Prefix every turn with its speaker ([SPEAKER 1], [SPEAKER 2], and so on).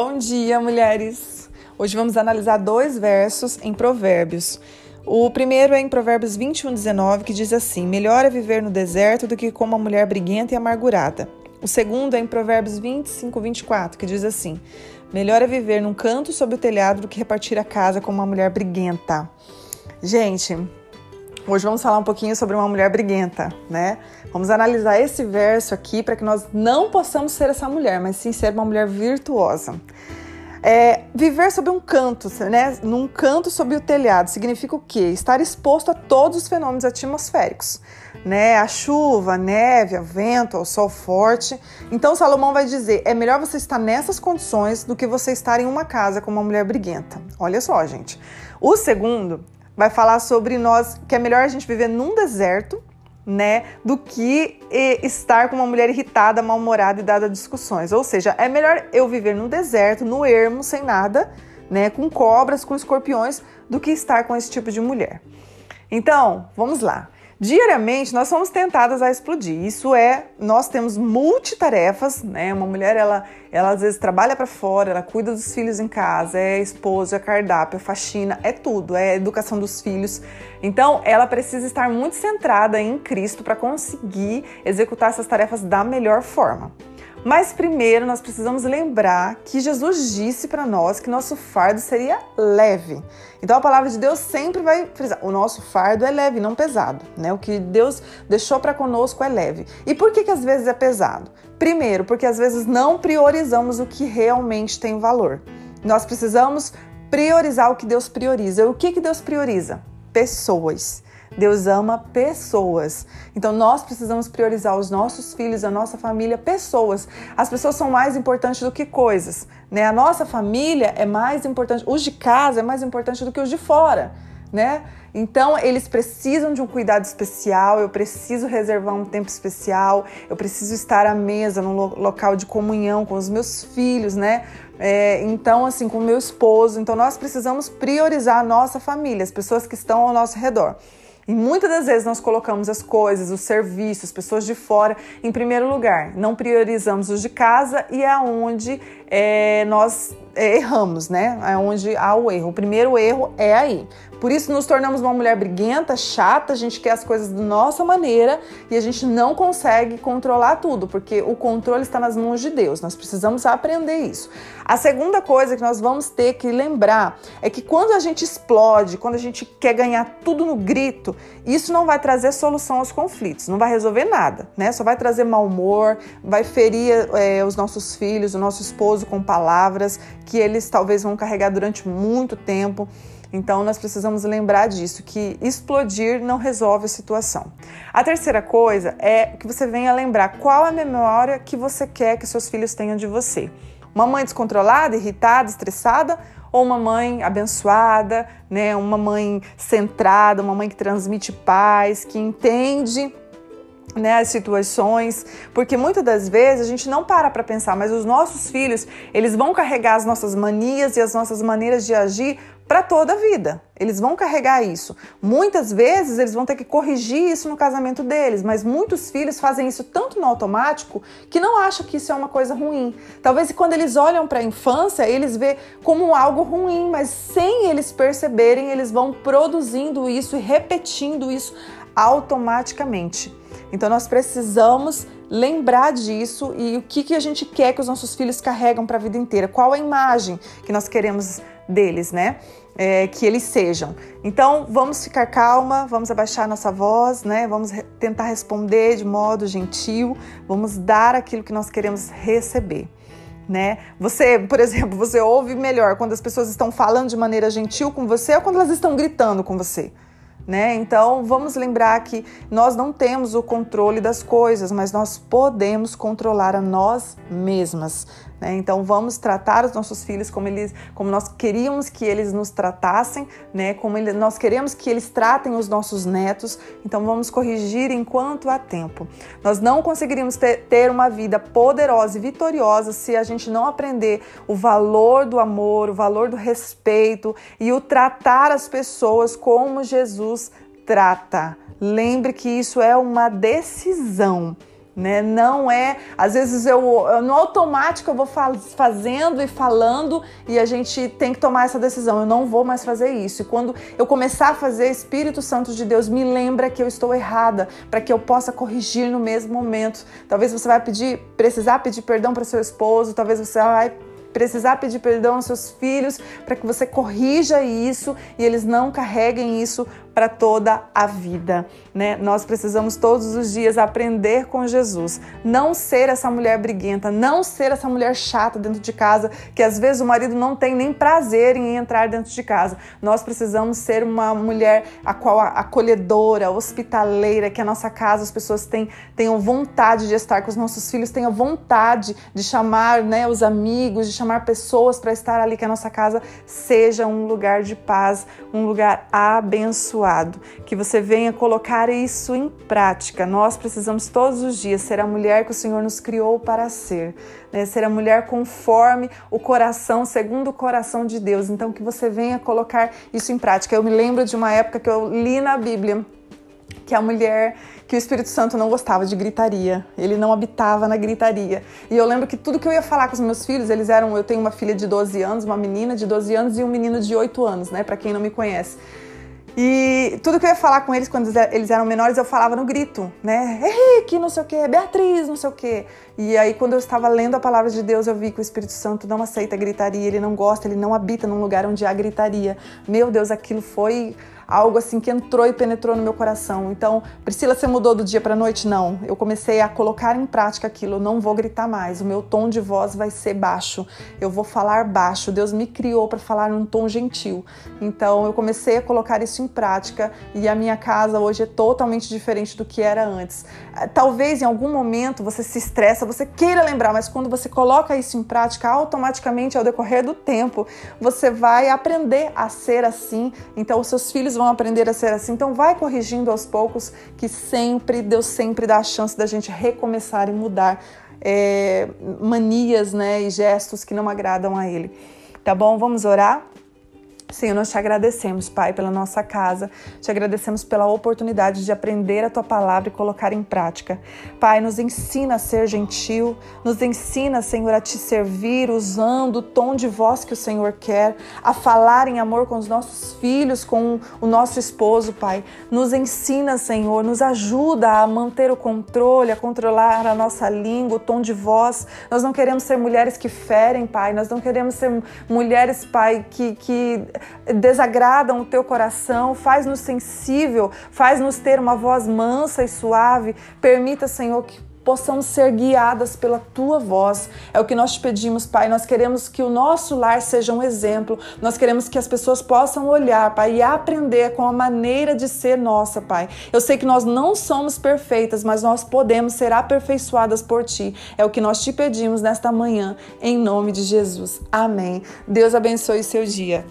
[SPEAKER 1] Bom dia, mulheres! Hoje vamos analisar dois versos em Provérbios. O primeiro é em Provérbios 21, 19, que diz assim: Melhor é viver no deserto do que como uma mulher briguenta e amargurada. O segundo é em Provérbios 25, 24, que diz assim: Melhor é viver num canto sob o telhado do que repartir a casa com uma mulher briguenta. Gente, hoje vamos falar um pouquinho sobre uma mulher briguenta, né? Vamos analisar esse verso aqui para que nós não possamos ser essa mulher, mas sim ser uma mulher virtuosa. É, viver sob um canto, né? Num canto sob o telhado, significa o quê? Estar exposto a todos os fenômenos atmosféricos, né? A chuva, a neve, o vento, o sol forte. Então Salomão vai dizer: é melhor você estar nessas condições do que você estar em uma casa com uma mulher briguenta. Olha só, gente. O segundo vai falar sobre nós que é melhor a gente viver num deserto né, do que estar com uma mulher irritada, mal-humorada e dada discussões. Ou seja, é melhor eu viver no deserto, no ermo, sem nada, né, com cobras, com escorpiões, do que estar com esse tipo de mulher. Então, vamos lá. Diariamente nós somos tentadas a explodir. Isso é, nós temos multitarefas, né? Uma mulher ela, ela às vezes trabalha para fora, ela cuida dos filhos em casa, é esposa, é cardápio, é faxina, é tudo, é educação dos filhos. Então, ela precisa estar muito centrada em Cristo para conseguir executar essas tarefas da melhor forma. Mas primeiro nós precisamos lembrar que Jesus disse para nós que nosso fardo seria leve. Então a palavra de Deus sempre vai frisar: o nosso fardo é leve, não pesado. Né? O que Deus deixou para conosco é leve. E por que, que às vezes é pesado? Primeiro, porque às vezes não priorizamos o que realmente tem valor. Nós precisamos priorizar o que Deus prioriza. E o que, que Deus prioriza? Pessoas. Deus ama pessoas. Então nós precisamos priorizar os nossos filhos, a nossa família, pessoas. As pessoas são mais importantes do que coisas, né? A nossa família é mais importante, os de casa é mais importante do que os de fora, né? Então eles precisam de um cuidado especial, eu preciso reservar um tempo especial, eu preciso estar à mesa num local de comunhão com os meus filhos, né? É, então, assim, com o meu esposo. Então, nós precisamos priorizar a nossa família, as pessoas que estão ao nosso redor. E muitas das vezes nós colocamos as coisas, os serviços, as pessoas de fora em primeiro lugar. Não priorizamos os de casa e é onde é, nós é, erramos, né? É onde há o erro. O primeiro erro é aí. Por isso nos tornamos uma mulher briguenta, chata, a gente quer as coisas da nossa maneira e a gente não consegue controlar tudo, porque o controle está nas mãos de Deus. Nós precisamos aprender isso. A segunda coisa que nós vamos ter que lembrar é que quando a gente explode, quando a gente quer ganhar tudo no grito, isso não vai trazer solução aos conflitos, não vai resolver nada, né? Só vai trazer mau humor, vai ferir é, os nossos filhos, o nosso esposo com palavras que eles talvez vão carregar durante muito tempo. Então nós precisamos lembrar disso, que explodir não resolve a situação. A terceira coisa é que você venha lembrar qual a memória que você quer que seus filhos tenham de você. Uma mãe descontrolada, irritada, estressada ou uma mãe abençoada, né? Uma mãe centrada, uma mãe que transmite paz, que entende né, as situações, porque muitas das vezes a gente não para para pensar, mas os nossos filhos, eles vão carregar as nossas manias e as nossas maneiras de agir para toda a vida. Eles vão carregar isso. Muitas vezes eles vão ter que corrigir isso no casamento deles, mas muitos filhos fazem isso tanto no automático que não acham que isso é uma coisa ruim. Talvez quando eles olham para a infância, eles vê como algo ruim, mas sem eles perceberem, eles vão produzindo isso e repetindo isso automaticamente. Então nós precisamos lembrar disso e o que, que a gente quer que os nossos filhos carregam para a vida inteira, qual a imagem que nós queremos deles, né? É, que eles sejam. Então vamos ficar calma, vamos abaixar nossa voz, né? Vamos re tentar responder de modo gentil, vamos dar aquilo que nós queremos receber. Né? Você, por exemplo, você ouve melhor quando as pessoas estão falando de maneira gentil com você ou quando elas estão gritando com você? Né? Então, vamos lembrar que nós não temos o controle das coisas, mas nós podemos controlar a nós mesmas. Né? Então vamos tratar os nossos filhos como eles, como nós queríamos que eles nos tratassem, né? Como ele, nós queremos que eles tratem os nossos netos. Então vamos corrigir enquanto há tempo. Nós não conseguiríamos ter, ter uma vida poderosa e vitoriosa se a gente não aprender o valor do amor, o valor do respeito e o tratar as pessoas como Jesus trata. Lembre que isso é uma decisão né? Não é, às vezes eu no automático eu vou fazendo e falando e a gente tem que tomar essa decisão. Eu não vou mais fazer isso. E quando eu começar a fazer, Espírito Santo de Deus me lembra que eu estou errada, para que eu possa corrigir no mesmo momento. Talvez você vai pedir, precisar pedir perdão para seu esposo, talvez você vai precisar pedir perdão aos seus filhos para que você corrija isso e eles não carreguem isso para toda a vida, né? Nós precisamos todos os dias aprender com Jesus, não ser essa mulher briguenta, não ser essa mulher chata dentro de casa, que às vezes o marido não tem nem prazer em entrar dentro de casa. Nós precisamos ser uma mulher a qual acolhedora, hospitaleira, que a nossa casa as pessoas tenham, tenham vontade de estar com os nossos filhos, tenham vontade de chamar, né, os amigos, de chamar pessoas para estar ali, que a nossa casa seja um lugar de paz, um lugar abençoado abençoado, que você venha colocar isso em prática. Nós precisamos todos os dias ser a mulher que o Senhor nos criou para ser, né? ser a mulher conforme o coração, segundo o coração de Deus. Então, que você venha colocar isso em prática. Eu me lembro de uma época que eu li na Bíblia que a mulher, que o Espírito Santo não gostava de gritaria, ele não habitava na gritaria. E eu lembro que tudo que eu ia falar com os meus filhos, eles eram, eu tenho uma filha de 12 anos, uma menina de 12 anos e um menino de 8 anos, né, para quem não me conhece. E tudo que eu ia falar com eles quando eles eram menores, eu falava no grito, né? Henrique, não sei o quê, Beatriz, não sei o quê. E aí, quando eu estava lendo a palavra de Deus, eu vi que o Espírito Santo não aceita gritaria, ele não gosta, ele não habita num lugar onde há gritaria. Meu Deus, aquilo foi algo assim que entrou e penetrou no meu coração. Então, Priscila, você mudou do dia para noite? Não. Eu comecei a colocar em prática aquilo. Eu não vou gritar mais. O meu tom de voz vai ser baixo. Eu vou falar baixo. Deus me criou para falar num tom gentil. Então, eu comecei a colocar isso em prática e a minha casa hoje é totalmente diferente do que era antes. Eh, talvez em algum momento você se estressa, você queira lembrar, mas quando você coloca isso em prática, automaticamente ao decorrer do tempo, você vai aprender a ser assim. Então, os seus filhos vão aprender a ser assim. Então vai corrigindo aos poucos, que sempre, Deus sempre dá a chance da gente recomeçar e mudar é, manias né, e gestos que não agradam a Ele. Tá bom? Vamos orar? Senhor, nós te agradecemos, Pai, pela nossa casa, te agradecemos pela oportunidade de aprender a tua palavra e colocar em prática. Pai, nos ensina a ser gentil, nos ensina, Senhor, a te servir usando o tom de voz que o Senhor quer, a falar em amor com os nossos filhos, com o nosso esposo, Pai. Nos ensina, Senhor, nos ajuda a manter o controle, a controlar a nossa língua, o tom de voz. Nós não queremos ser mulheres que ferem, Pai, nós não queremos ser mulheres, Pai, que. que desagradam o teu coração, faz-nos sensível, faz-nos ter uma voz mansa e suave. Permita, Senhor, que possamos ser guiadas pela tua voz. É o que nós te pedimos, Pai. Nós queremos que o nosso lar seja um exemplo. Nós queremos que as pessoas possam olhar, Pai, e aprender com a maneira de ser nossa, Pai. Eu sei que nós não somos perfeitas, mas nós podemos ser aperfeiçoadas por ti. É o que nós te pedimos nesta manhã, em nome de Jesus. Amém. Deus abençoe seu dia.